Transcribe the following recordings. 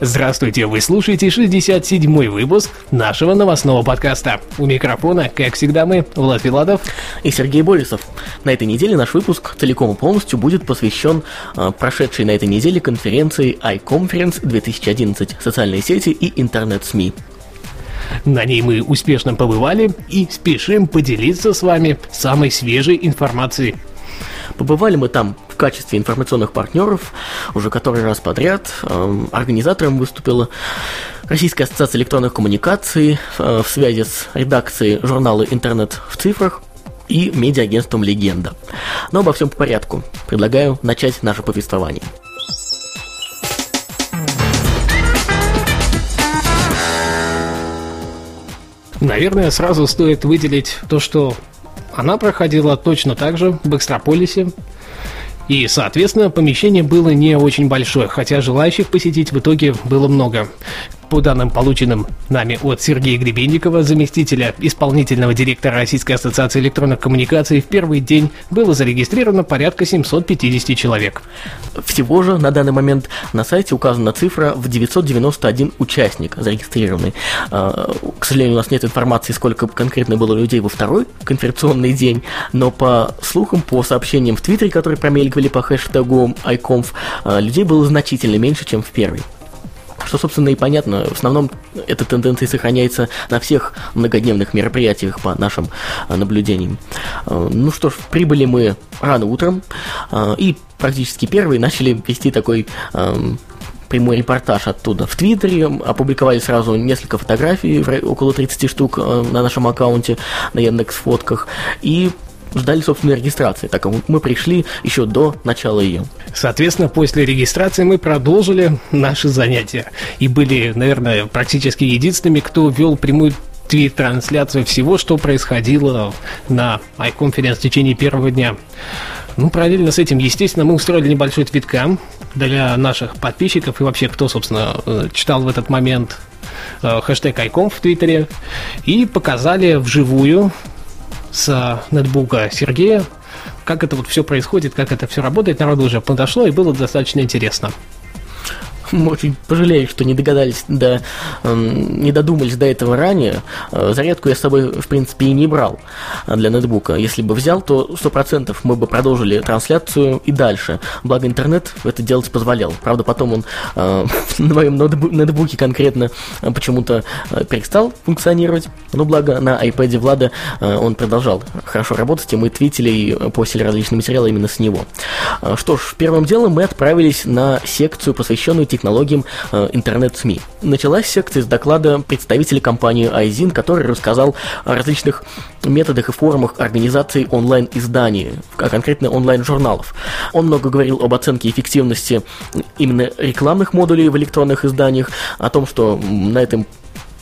Здравствуйте, вы слушаете 67-й выпуск нашего новостного подкаста. У микрофона, как всегда, мы, Влад Филадов и Сергей Болесов. На этой неделе наш выпуск целиком и полностью будет посвящен э, прошедшей на этой неделе конференции iConference 2011 «Социальные сети и интернет-СМИ». На ней мы успешно побывали и спешим поделиться с вами самой свежей информацией. Побывали мы там в качестве информационных партнеров уже который раз подряд. Эм, организатором выступила Российская ассоциация электронных коммуникаций э, в связи с редакцией журнала «Интернет в цифрах» и медиа-агентством «Легенда». Но обо всем по порядку. Предлагаю начать наше повествование. Наверное, сразу стоит выделить то, что она проходила точно так же в Экстраполисе, и, соответственно, помещение было не очень большое, хотя желающих посетить в итоге было много. По данным, полученным нами от Сергея Гребенникова, заместителя исполнительного директора Российской ассоциации электронных коммуникаций, в первый день было зарегистрировано порядка 750 человек. Всего же на данный момент на сайте указана цифра в 991 участник зарегистрированный. А, к сожалению, у нас нет информации, сколько конкретно было людей во второй конференционный день, но по слухам, по сообщениям в Твиттере, которые промелькивали по хэштегу iConf, а, людей было значительно меньше, чем в первый. Что, собственно, и понятно. В основном эта тенденция сохраняется на всех многодневных мероприятиях по нашим а, наблюдениям. А, ну что ж, прибыли мы рано утром а, и практически первые начали вести такой прямой репортаж оттуда в Твиттере, опубликовали сразу несколько фотографий, около 30 штук на нашем аккаунте, на Яндекс фотках, и ждали собственной регистрации, так как мы пришли еще до начала ее. Соответственно, после регистрации мы продолжили наши занятия и были, наверное, практически единственными, кто вел прямую твит-трансляцию всего, что происходило на iConference в течение первого дня. Ну, параллельно с этим, естественно, мы устроили небольшой твиткам для наших подписчиков и вообще, кто, собственно, э, читал в этот момент э, хэштег iConf в Твиттере и показали вживую с нетбука Сергея, как это вот все происходит, как это все работает, народу уже подошло и было достаточно интересно. Очень пожалею, что не догадались, да, эм, не додумались до этого ранее. Э, зарядку я с собой, в принципе, и не брал для ноутбука. Если бы взял, то 100% мы бы продолжили трансляцию и дальше. Благо интернет это делать позволял. Правда, потом он э, на моем ноутбуке конкретно э, почему-то перестал функционировать. Но благо на iPad Влада он продолжал хорошо работать, и мы твитили и постили различные материалы именно с него. Что ж, первым делом мы отправились на секцию, посвященную технологиям э, интернет-СМИ. Началась секция с доклада представителя компании Айзин, который рассказал о различных методах и формах организации онлайн-изданий, а конкретно онлайн-журналов. Он много говорил об оценке эффективности именно рекламных модулей в электронных изданиях, о том, что на этом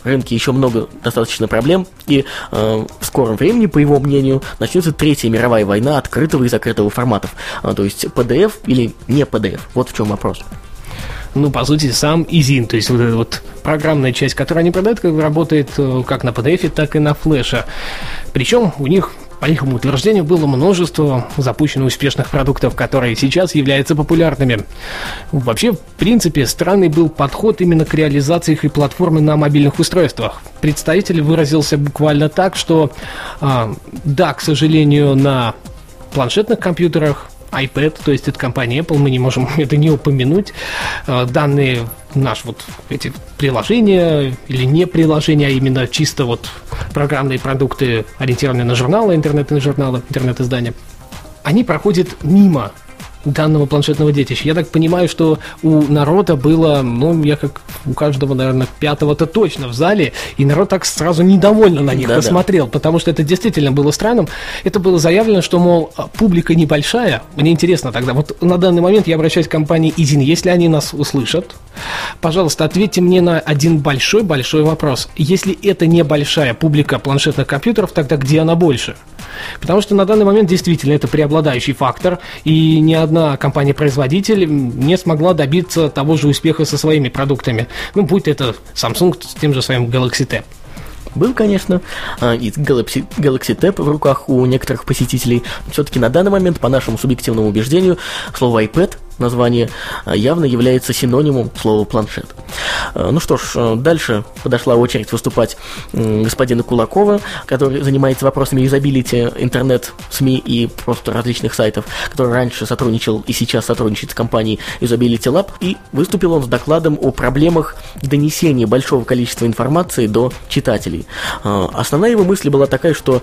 рынке еще много достаточно проблем, и э, в скором времени, по его мнению, начнется Третья мировая война открытого и закрытого форматов. А, то есть PDF или не PDF. Вот в чем вопрос ну, по сути, сам Изин, то есть вот эта вот программная часть, которую они продают, как работает э, как на PDF, так и на флеше. Причем у них по их утверждению, было множество запущенных успешных продуктов, которые сейчас являются популярными. Вообще, в принципе, странный был подход именно к реализации их и платформы на мобильных устройствах. Представитель выразился буквально так, что а, да, к сожалению, на планшетных компьютерах iPad, то есть это компания Apple, мы не можем это не упомянуть. Э, данные наш вот эти приложения или не приложения, а именно чисто вот программные продукты, ориентированные на журналы, интернет-журналы, интернет-издания, они проходят мимо данного планшетного детища. Я так понимаю, что у народа было, ну, я как у каждого, наверное, пятого-то точно в зале, и народ так сразу недовольно на них Да-да. посмотрел, потому что это действительно было странным. Это было заявлено, что, мол, публика небольшая. Мне интересно тогда, вот на данный момент я обращаюсь к компании Изин, если они нас услышат, пожалуйста, ответьте мне на один большой-большой вопрос. Если это небольшая публика планшетных компьютеров, тогда где она больше? Потому что на данный момент действительно это преобладающий фактор, и ни одна компания-производитель не смогла добиться того же успеха со своими продуктами. Ну, будь это Samsung с тем же своим Galaxy Tab. Был, конечно, а, и Galaxy, Galaxy Tab в руках у некоторых посетителей. Все-таки на данный момент, по нашему субъективному убеждению, слово iPad название а, явно является синонимом слова планшет. А, Ну что ж, а, дальше подошла очередь выступать господина Кулакова, который занимается вопросами юзабилити интернет, СМИ и просто различных сайтов, который раньше сотрудничал и сейчас сотрудничает с компанией Usability Lab, и выступил он с докладом о проблемах донесения большого количества информации до читателей. Основная его мысль была такая, что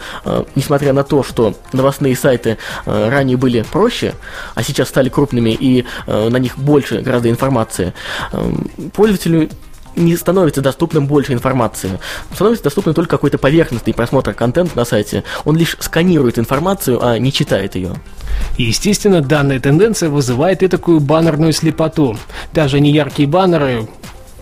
несмотря на то, что новостные сайты ранее были проще, а сейчас стали крупными и а, на них больше гораздо информации, а, пользователю не становится доступным больше информации. Становится доступным только какой-то поверхностный просмотр контента на сайте. Он лишь сканирует информацию, а не читает ее. И, естественно, данная тенденция вызывает и такую баннерную слепоту. Даже неяркие баннеры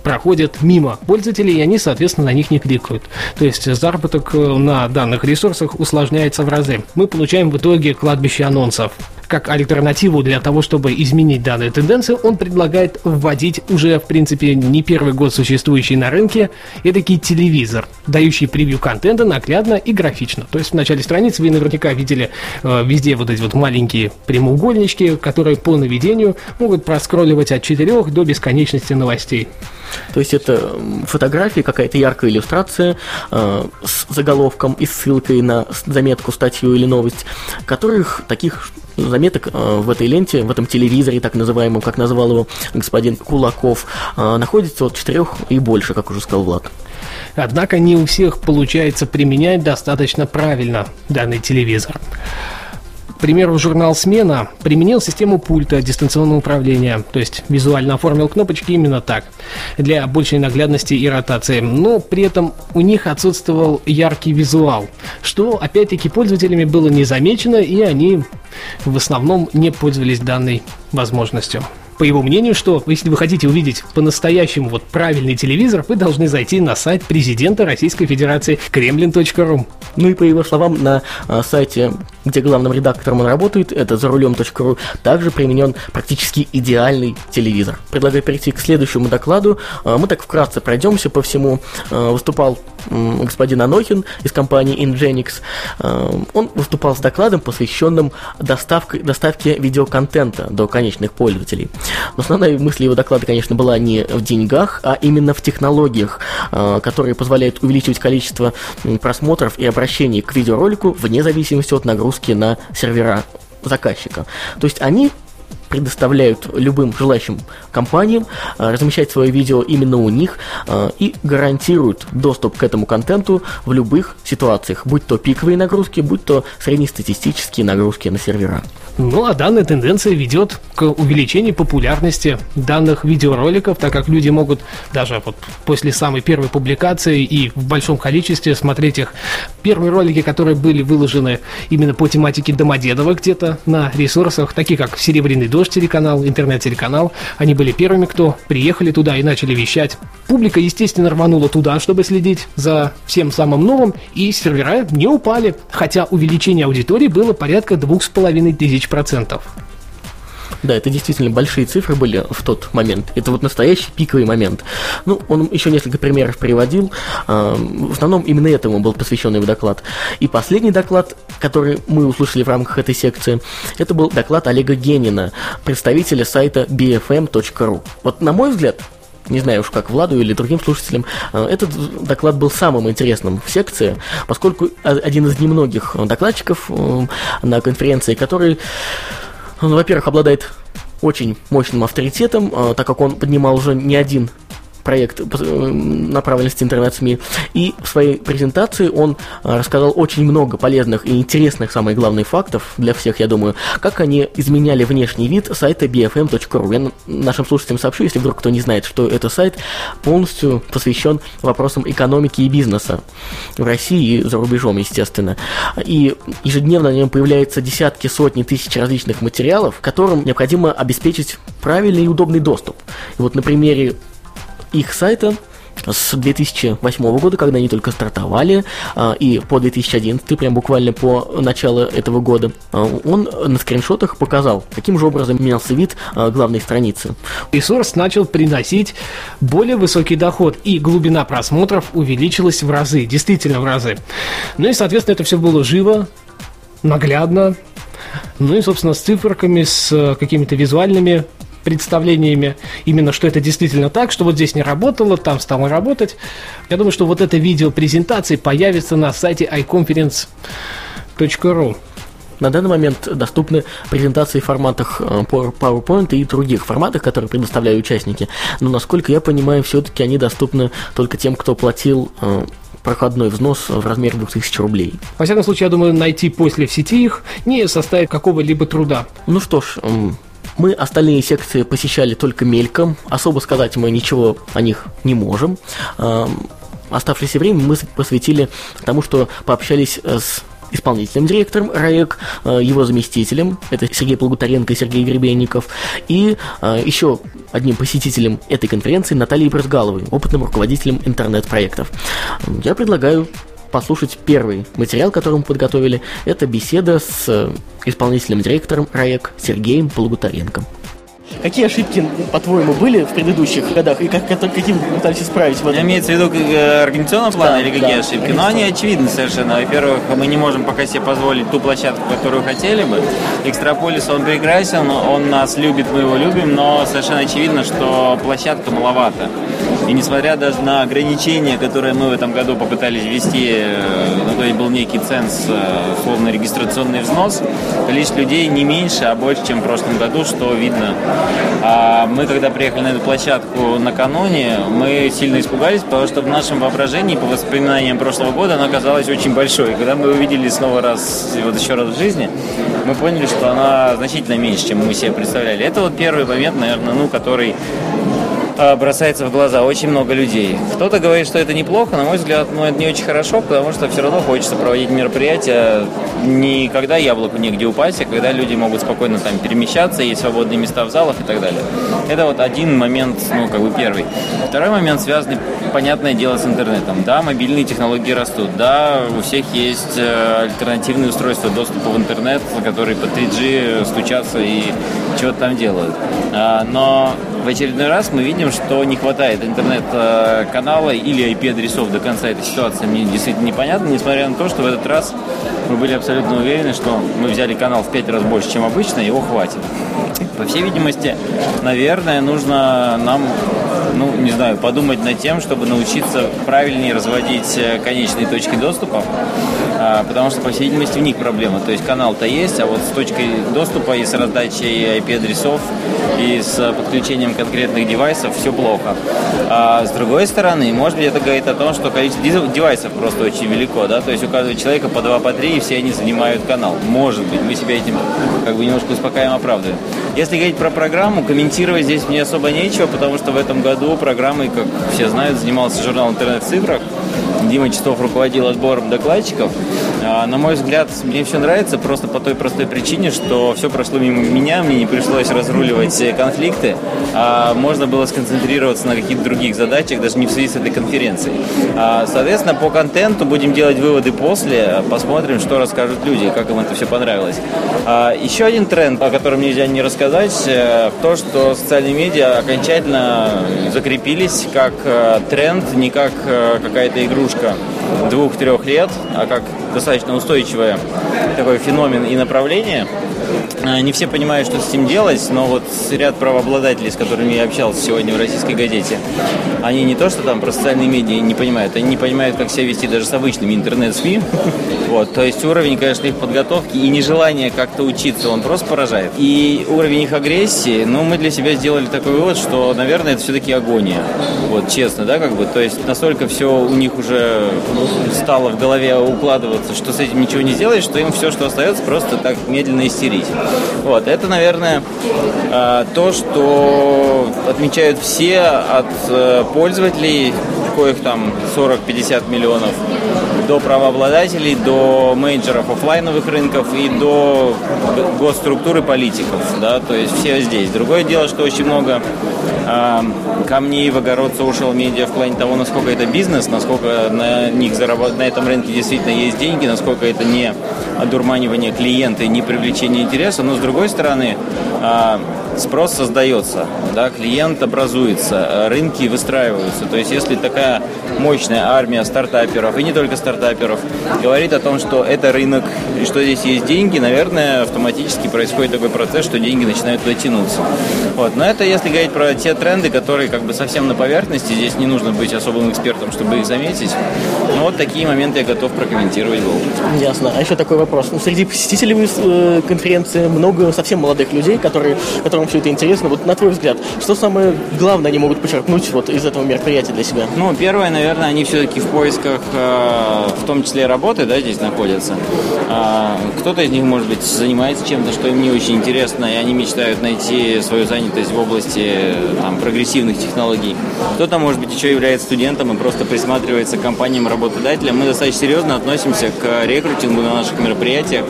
проходят мимо пользователей, и они, соответственно, на них не кликают. То есть заработок э, на данных ресурсах усложняется в разы. Мы получаем в итоге кладбище анонсов. Как альтернативу для того, чтобы изменить данную тенденцию, он предлагает вводить уже, в принципе, не первый год существующий на рынке эдакий телевизор, дающий превью контента наглядно и графично. То есть в начале страницы вы наверняка видели э, везде вот эти вот маленькие прямоугольнички, которые по наведению могут проскролливать от 4 до бесконечности новостей. То есть это м, фотография, какая-то яркая иллюстрация э, с заголовком и ссылкой на заметку, статью или новость, которых таких заметок э, в этой ленте, в этом телевизоре, так называемом, как назвал его господин Кулаков, э, находится от четырех и больше, как уже сказал Влад. Однако не у всех получается применять достаточно правильно данный телевизор. К примеру, журнал «Смена» применил систему пульта дистанционного управления, то есть визуально оформил кнопочки именно так, для большей наглядности и ротации. Но при этом у них отсутствовал яркий визуал, что опять-таки пользователями было не замечено, и они в основном не пользовались данной возможностью. По его мнению, что если вы хотите увидеть по-настоящему вот правильный телевизор, вы должны зайти на сайт президента Российской Федерации kremlin.ru. Ну и по его словам, на а, сайте, где главным редактором он работает, это зарулем.ру, также применен практически идеальный телевизор. Предлагаю перейти к следующему докладу. А, Мы так вкратце пройдемся по всему. А, Выступал господин Анохин из компании Ingenix. А, Он выступал с докладом, посвященным доставке, доставке видеоконтента до конечных пользователей. Но основная мысль его доклада, конечно, была не в деньгах, а именно в технологиях, а, которые позволяют увеличивать количество просмотров и обращений к видеоролику вне зависимости от нагрузки на сервера заказчика. То есть они предоставляют любым желающим компаниям а, размещать свое видео именно у них а, и гарантируют доступ к этому контенту в любых ситуациях, будь то пиковые нагрузки, будь то среднестатистические нагрузки на сервера. Ну а данная тенденция ведет к увеличению популярности данных видеороликов, так как люди могут даже вот после самой первой публикации и в большом количестве смотреть их. Первые ролики, которые были выложены именно по тематике Домодедова где-то на ресурсах, такие как «Серебряный дождь» телеканал, интернет-телеканал, они были первыми, кто приехали туда и начали вещать. Публика, естественно, рванула туда, чтобы следить за всем самым новым, и сервера не упали, хотя увеличение аудитории было порядка двух с половиной тысяч процентов. Да, это действительно большие цифры были в тот момент. Это вот настоящий пиковый момент. Ну, он еще несколько примеров приводил. А, В основном именно этому был посвящен его доклад. И последний доклад, который мы услышали в рамках этой секции, это был доклад Олега Генина, представителя сайта bfm.ru. Вот на мой взгляд, не знаю уж как Владу или другим слушателям, э, этот доклад был самым интересным в секции, поскольку один из немногих докладчиков э, на конференции, который, ну, во-первых, обладает очень мощным авторитетом, э, так как он поднимал уже не один проект направленности интернет-СМИ. И в своей презентации он рассказал очень много полезных и интересных, самое главное, фактов для всех, я думаю, как они изменяли внешний вид сайта bfm.ru. Я нашим слушателям сообщу, если вдруг кто не знает, что это сайт, полностью посвящен вопросам экономики и бизнеса в России и за рубежом, естественно. И ежедневно на нем появляются десятки, сотни тысяч различных материалов, которым необходимо обеспечить правильный и удобный доступ. И вот на примере их сайта с 2008 года, когда они только стартовали, а, и по 2011, прям буквально по началу этого года, а, он на скриншотах показал, каким же образом менялся вид а, главной страницы. Ресурс начал приносить более высокий доход, и глубина просмотров увеличилась в разы, действительно в разы. Ну и, соответственно, это все было живо, наглядно, ну и, собственно, с циферками, с какими-то визуальными представлениями, именно что это действительно так, что вот здесь не работало, там стало работать. Я думаю, что вот это видео презентации появится на сайте iconference.ru. На данный момент доступны презентации в форматах э, PowerPoint и других форматах, которые предоставляют участники. Но, насколько я понимаю, все-таки они доступны только тем, кто платил э, проходной взнос в размере 2000 рублей. Во всяком случае, я думаю, найти после в сети их не составит какого-либо труда. Ну что ж, мы остальные секции посещали только мельком, особо сказать мы ничего о них не можем. Оставшееся время мы посвятили тому, что пообщались с исполнительным директором РАЭК, его заместителем, это Сергей Плугутаренко и Сергей Гребенников, и еще одним посетителем этой конференции Натальей Брызгаловой, опытным руководителем интернет-проектов. Я предлагаю послушать первый материал, который мы подготовили. Это беседа с э, исполнительным директором РАЭК Сергеем Полугутаренко. Какие ошибки, по-твоему, были в предыдущих годах и как, какие вы пытались исправить в этом? Имеется в виду э, организационного плана да, или какие да, ошибки? Ну, они очевидны совершенно. Во-первых, мы не можем пока себе позволить ту площадку, которую хотели бы. Экстраполис, он прекрасен, он нас любит, мы его любим, но совершенно очевидно, что площадка маловато. И несмотря даже на ограничения, которые мы в этом году попытались ввести, ну, то есть был некий ценз, э, условно, регистрационный взнос, количество людей не меньше, а больше, чем в прошлом году, что видно. А мы, когда приехали на эту площадку накануне, мы сильно испугались, потому что в нашем воображении, по воспоминаниям прошлого года, она казалась очень большой. Когда мы увидели снова раз, вот еще раз в жизни, мы поняли, что она значительно меньше, чем мы себе представляли. Это вот первый момент, наверное, ну, который бросается в глаза. Очень много людей. Кто-то говорит, что это неплохо, на мой взгляд, но это не очень хорошо, потому что все равно хочется проводить мероприятия не когда яблоку негде упасть, а когда люди могут спокойно там перемещаться, есть свободные места в залах и так далее. Это вот один момент, ну, как бы первый. Второй момент связанный, понятное дело, с интернетом. Да, мобильные технологии растут. Да, у всех есть э, альтернативные устройства доступа в интернет, которые по 3G стучатся и чего-то там делают. А, но в очередной раз мы видим, что не хватает интернет-канала или IP-адресов до конца этой ситуации. Мне действительно непонятно, несмотря на то, что в этот раз мы были абсолютно уверены, что мы взяли канал в пять раз больше, чем обычно, его хватит. По всей видимости, наверное, нужно нам ну, не знаю, подумать над тем, чтобы научиться правильнее разводить э, конечные точки доступа, а, потому что, по всей видимости, в них проблема. То есть канал-то есть, а вот с точкой доступа и с раздачей IP-адресов, и с подключением конкретных девайсов все плохо. А с другой стороны, может быть, это говорит о том, что количество девайсов просто очень велико, да, то есть у каждого человека по два, по три, и все они занимают канал. Может быть, мы себя этим как бы немножко успокаиваем, оправдываем. Если говорить про программу, комментировать здесь мне особо нечего, потому что в этом году программой, как все знают, занимался журнал «Интернет в цифрах». Дима Чистов руководил отбором докладчиков. А, на мой взгляд, мне все нравится просто по той простой причине, что все прошло мимо меня, мне не пришлось разруливать конфликты, а можно было сконцентрироваться на каких-то других задачах, даже не в связи с этой конференцией. А, соответственно, по контенту будем делать выводы после, посмотрим, что расскажут люди, как им это все понравилось. А, еще один тренд, о котором нельзя не рассказать, э, то, что социальные медиа окончательно закрепились как э, тренд, не как э, какая-то игрушка двух-трех лет, а как достаточно устойчивое такой феномен и направление. А, не все понимают, что с этим делать, но вот ряд правообладателей, с которыми я общался сегодня в российской газете, они не то, что там про социальные медиа не понимают, они не понимают, как себя вести даже с обычными интернет-СМИ. Вот, то есть уровень, конечно, их подготовки и нежелание как-то учиться, он просто поражает. И уровень их агрессии, ну, мы для себя сделали такой вывод, что, наверное, это все-таки агония. Вот, честно, да, как бы, то есть настолько все у них уже стало в голове укладываться, что с этим ничего не сделаешь, что им все, что остается, просто так медленно истерить. Вот, это, наверное, а, то, что отмечают все от э, пользователей, коих там 40-50 миллионов, до правообладателей, до менеджеров офлайновых рынков и до госструктуры политиков, да, то есть все здесь. Другое дело, что очень много э, камней в огород social media в плане того, насколько это бизнес, насколько на них заработ... на этом рынке действительно есть деньги, насколько это не одурманивание клиента и не привлечение интереса, но с другой стороны, э, спрос создается, да, клиент образуется, рынки выстраиваются. То есть если такая мощная армия стартаперов, и не только стартаперов, говорит о том, что это рынок, и что здесь есть деньги, наверное, автоматически происходит такой процесс, что деньги начинают туда тянуться. Вот. Но это если говорить про те тренды, которые как бы совсем на поверхности, здесь не нужно быть особым экспертом, чтобы их заметить. Но вот такие моменты я готов прокомментировать был. Ясно. А еще такой вопрос. Ну, среди посетителей э, конференции много совсем молодых людей, которые, которым все это интересно. Вот на твой взгляд, что самое главное они могут подчеркнуть вот из этого мероприятия для себя? Ну, первое, наверное, они все-таки в поисках, э, в том числе работы, да, здесь находятся. Э, кто-то из них, может быть, занимается чем-то, что им не очень интересно, и они мечтают найти свою занятость в области там, прогрессивных технологий. Кто-то, может быть, еще является студентом и просто присматривается к компаниям-работодателям. Мы достаточно серьезно относимся к рекрутингу на наших мероприятиях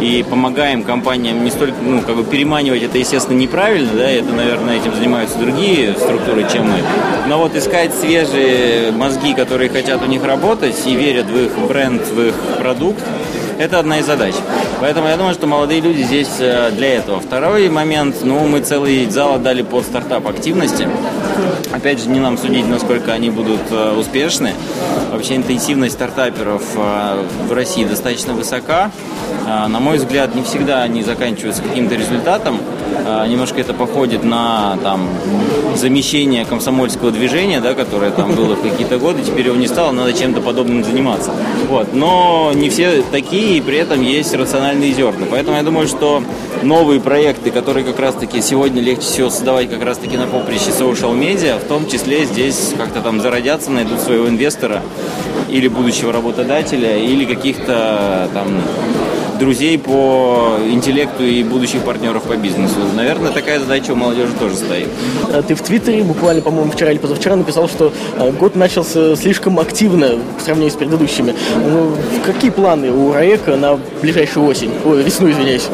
и помогаем компаниям не столько, ну, как бы переманивать это, естественно, неправильно, да, это, наверное, этим занимаются другие структуры, чем мы. Но вот искать свежие мозги, которые хотят у них работать и верят в их бренд, в их продукт, это одна из задач. Поэтому я думаю, что молодые люди здесь э, для этого. Второй момент, ну, мы целый зал отдали под стартап активности. Опять же, не нам судить, насколько они будут э, успешны. Вообще интенсивность стартаперов э, в России достаточно высока. На мой взгляд, не всегда они заканчиваются каким-то результатом. Немножко это походит на там, замещение комсомольского движения, да, которое там было в какие-то годы, теперь его не стало, надо чем-то подобным заниматься. Вот. Но не все такие, и при этом есть рациональные зерна. Поэтому я думаю, что новые проекты, которые как раз-таки сегодня легче всего создавать как раз-таки на поприще social media, в том числе здесь как-то там зародятся, найдут своего инвестора или будущего работодателя, или каких-то там друзей по интеллекту и будущих партнеров по бизнесу. Наверное, такая задача у молодежи тоже стоит. А ты в Твиттере буквально, по-моему, вчера или позавчера написал, что а, год начался слишком активно в сравнении с предыдущими. Ну, какие планы у РАЭКа на ближайшую осень? Ой, весну, извиняюсь.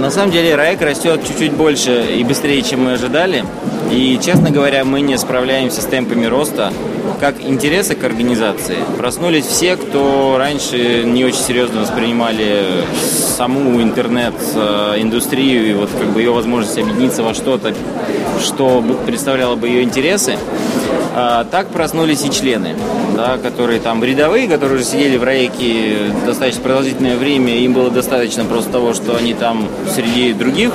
На самом деле РАЭК растет чуть-чуть больше и быстрее, чем мы ожидали. И, честно говоря, мы не справляемся с темпами роста как интересы к организации. Проснулись все, кто раньше не очень серьезно воспринимали саму интернет-индустрию и вот как бы ее возможность объединиться во что-то, что представляло бы ее интересы. А, так проснулись и члены, да, которые там рядовые, которые уже сидели в РАЭКе достаточно продолжительное время, им было достаточно просто того, что они там среди других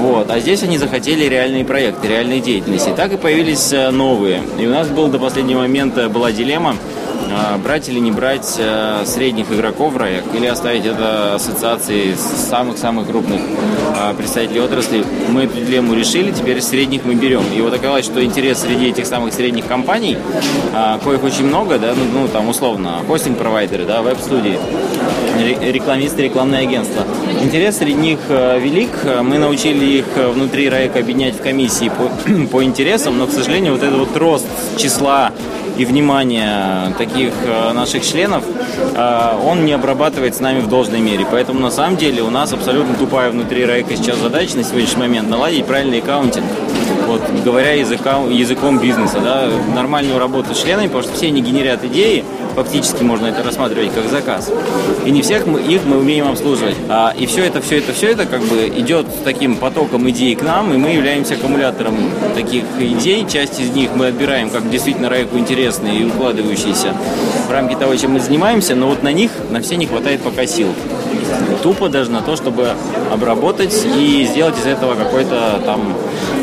вот. А здесь они захотели реальные проекты, реальные деятельности. Так и появились э, новые. И у нас был до последнего момента была дилемма, брать или не брать э, средних игроков в РАЭК или оставить это ассоциации самых-самых крупных представителей отрасли. Мы эту дилемму решили, теперь средних мы берем. И вот оказалось, что интерес среди этих самых средних компаний, коих очень много, да, ну, ну там условно, хостинг-провайдеры, да, веб-студии, рекламисты, рекламные агентства. Интерес среди них э, велик. Мы научили их э, внутри РАЭК объединять в комиссии по, по интересам, но, к сожалению, вот этот вот рост числа и внимания таких э, наших членов, он не обрабатывает с нами в должной мере. Поэтому, на самом деле, у нас абсолютно тупая внутри РАЭКа сейчас задача на сегодняшний момент наладить правильный аккаунтинг. Вот, говоря языком, языком бизнеса, да, нормальную работу с членами, потому что все они генерят идеи, фактически можно это рассматривать как заказ. И не всех мы, их мы умеем обслуживать. А, и все это, все это, все это как бы идет таким потоком идей к нам, и мы являемся аккумулятором таких идей. Часть из них мы отбираем как действительно райку интересные и укладывающиеся в рамки того, чем мы занимаемся, но вот на них, на все не хватает пока сил. Тупо даже на то, чтобы обработать и сделать из этого какой-то там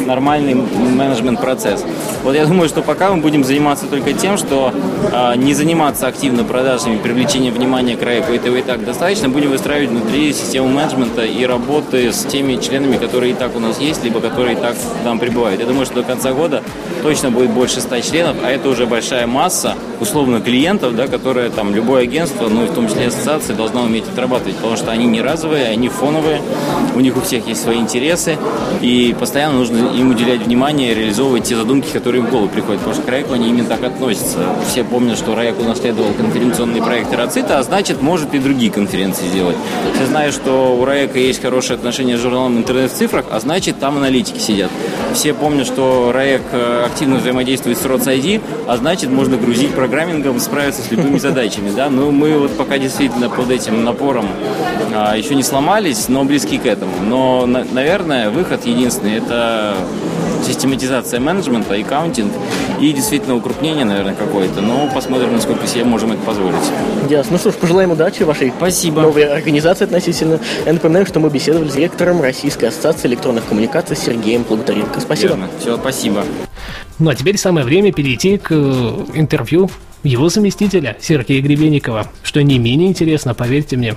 нормальный менеджмент-процесс. Вот я думаю, что пока мы будем заниматься только тем, что э, не заниматься активно продажами, привлечением внимания к райку, этого и так достаточно, будем выстраивать внутри систему менеджмента и работы с теми членами, которые и так у нас есть, либо которые и так там прибывают. Я думаю, что до конца года точно будет больше 100 членов, а это уже большая масса, условно, клиентов, да, которые там любое агентство, ну, в том числе ассоциации, должна уметь отрабатывать, потому что они не разовые, они фоновые, у них у всех есть свои интересы, и постоянно нужно им уделять внимание, реализовывать те задумки, которые в голову приходят, потому что к Райку они именно так относятся. Все помнят, что Райк унаследовал конференционный проект Эроцита, а значит, может и другие конференции сделать. Все знают, что у Райка есть хорошие отношения с журналом «Интернет в цифрах», а значит, там аналитики сидят. Все помнят, что Раек э, активно взаимодействует с ROTS а значит, можно грузить программингом, справиться с любыми задачами. Да? Ну, мы вот пока действительно под этим напором а, еще не сломались, но близки к этому. Но, на, наверное, выход единственный – это систематизация менеджмента и каунтинг, и действительно укрупнение, наверное, какое-то. Но посмотрим, насколько себе можем это позволить. Ясно. Ну что ж, пожелаем удачи вашей Спасибо. новой организации относительно. Я напоминаю, что мы беседовали с директором Российской ассоциации электронных коммуникаций Сергеем Благодаренко. Спасибо. Верно. Все, спасибо. Ну а теперь самое время перейти к э, интервью его заместителя Сергея Гребенникова, что не менее интересно, поверьте мне.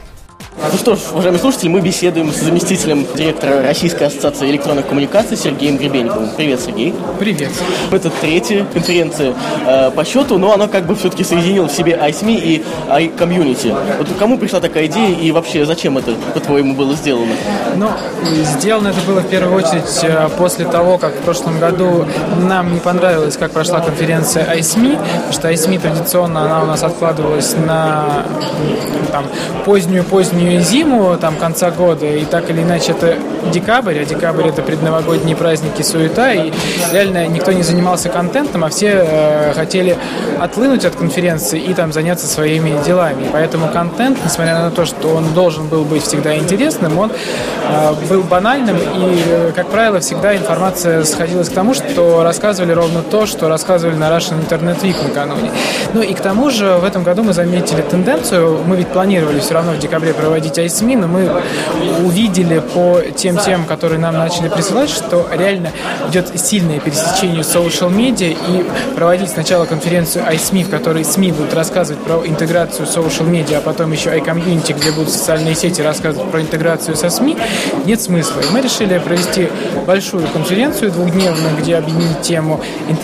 Ну что ж, уважаемые слушатели, мы беседуем с заместителем директора Российской ассоциации электронных коммуникаций Сергеем Гребенниковым. Привет, Сергей. Привет. Это третья конференция э, по счету, но она как бы все-таки соединила в себе iSME и iCommunity. Вот кому пришла такая идея и вообще зачем это, по-твоему, было сделано? Ну, сделано это было в первую очередь э, после того, как в прошлом году нам не понравилось, как прошла конференция iSME, потому что iSME традиционно она у нас откладывалась на там, позднюю-позднюю зиму, там, конца года, и так или иначе это декабрь, а декабрь это предновогодние праздники, суета, и реально никто не занимался контентом, а все э, хотели отлынуть от конференции и там заняться своими делами. Поэтому контент, несмотря на то, что он должен был быть всегда интересным, он э, был банальным, и, э, как правило, всегда информация сходилась к тому, что рассказывали ровно то, что рассказывали на Russian Internet Week накануне. Ну и к тому же в этом году мы заметили тенденцию, мы ведь планировали все равно в декабре проводить проводить ISMI, но мы увидели по тем темам, которые нам начали присылать, что реально идет сильное пересечение social медиа и проводить сначала конференцию iSMI, в которой СМИ будут рассказывать про интеграцию social медиа, а потом еще iCommunity, где будут социальные сети рассказывать про интеграцию со СМИ, нет смысла. И мы решили провести большую конференцию двухдневную, где объединить тему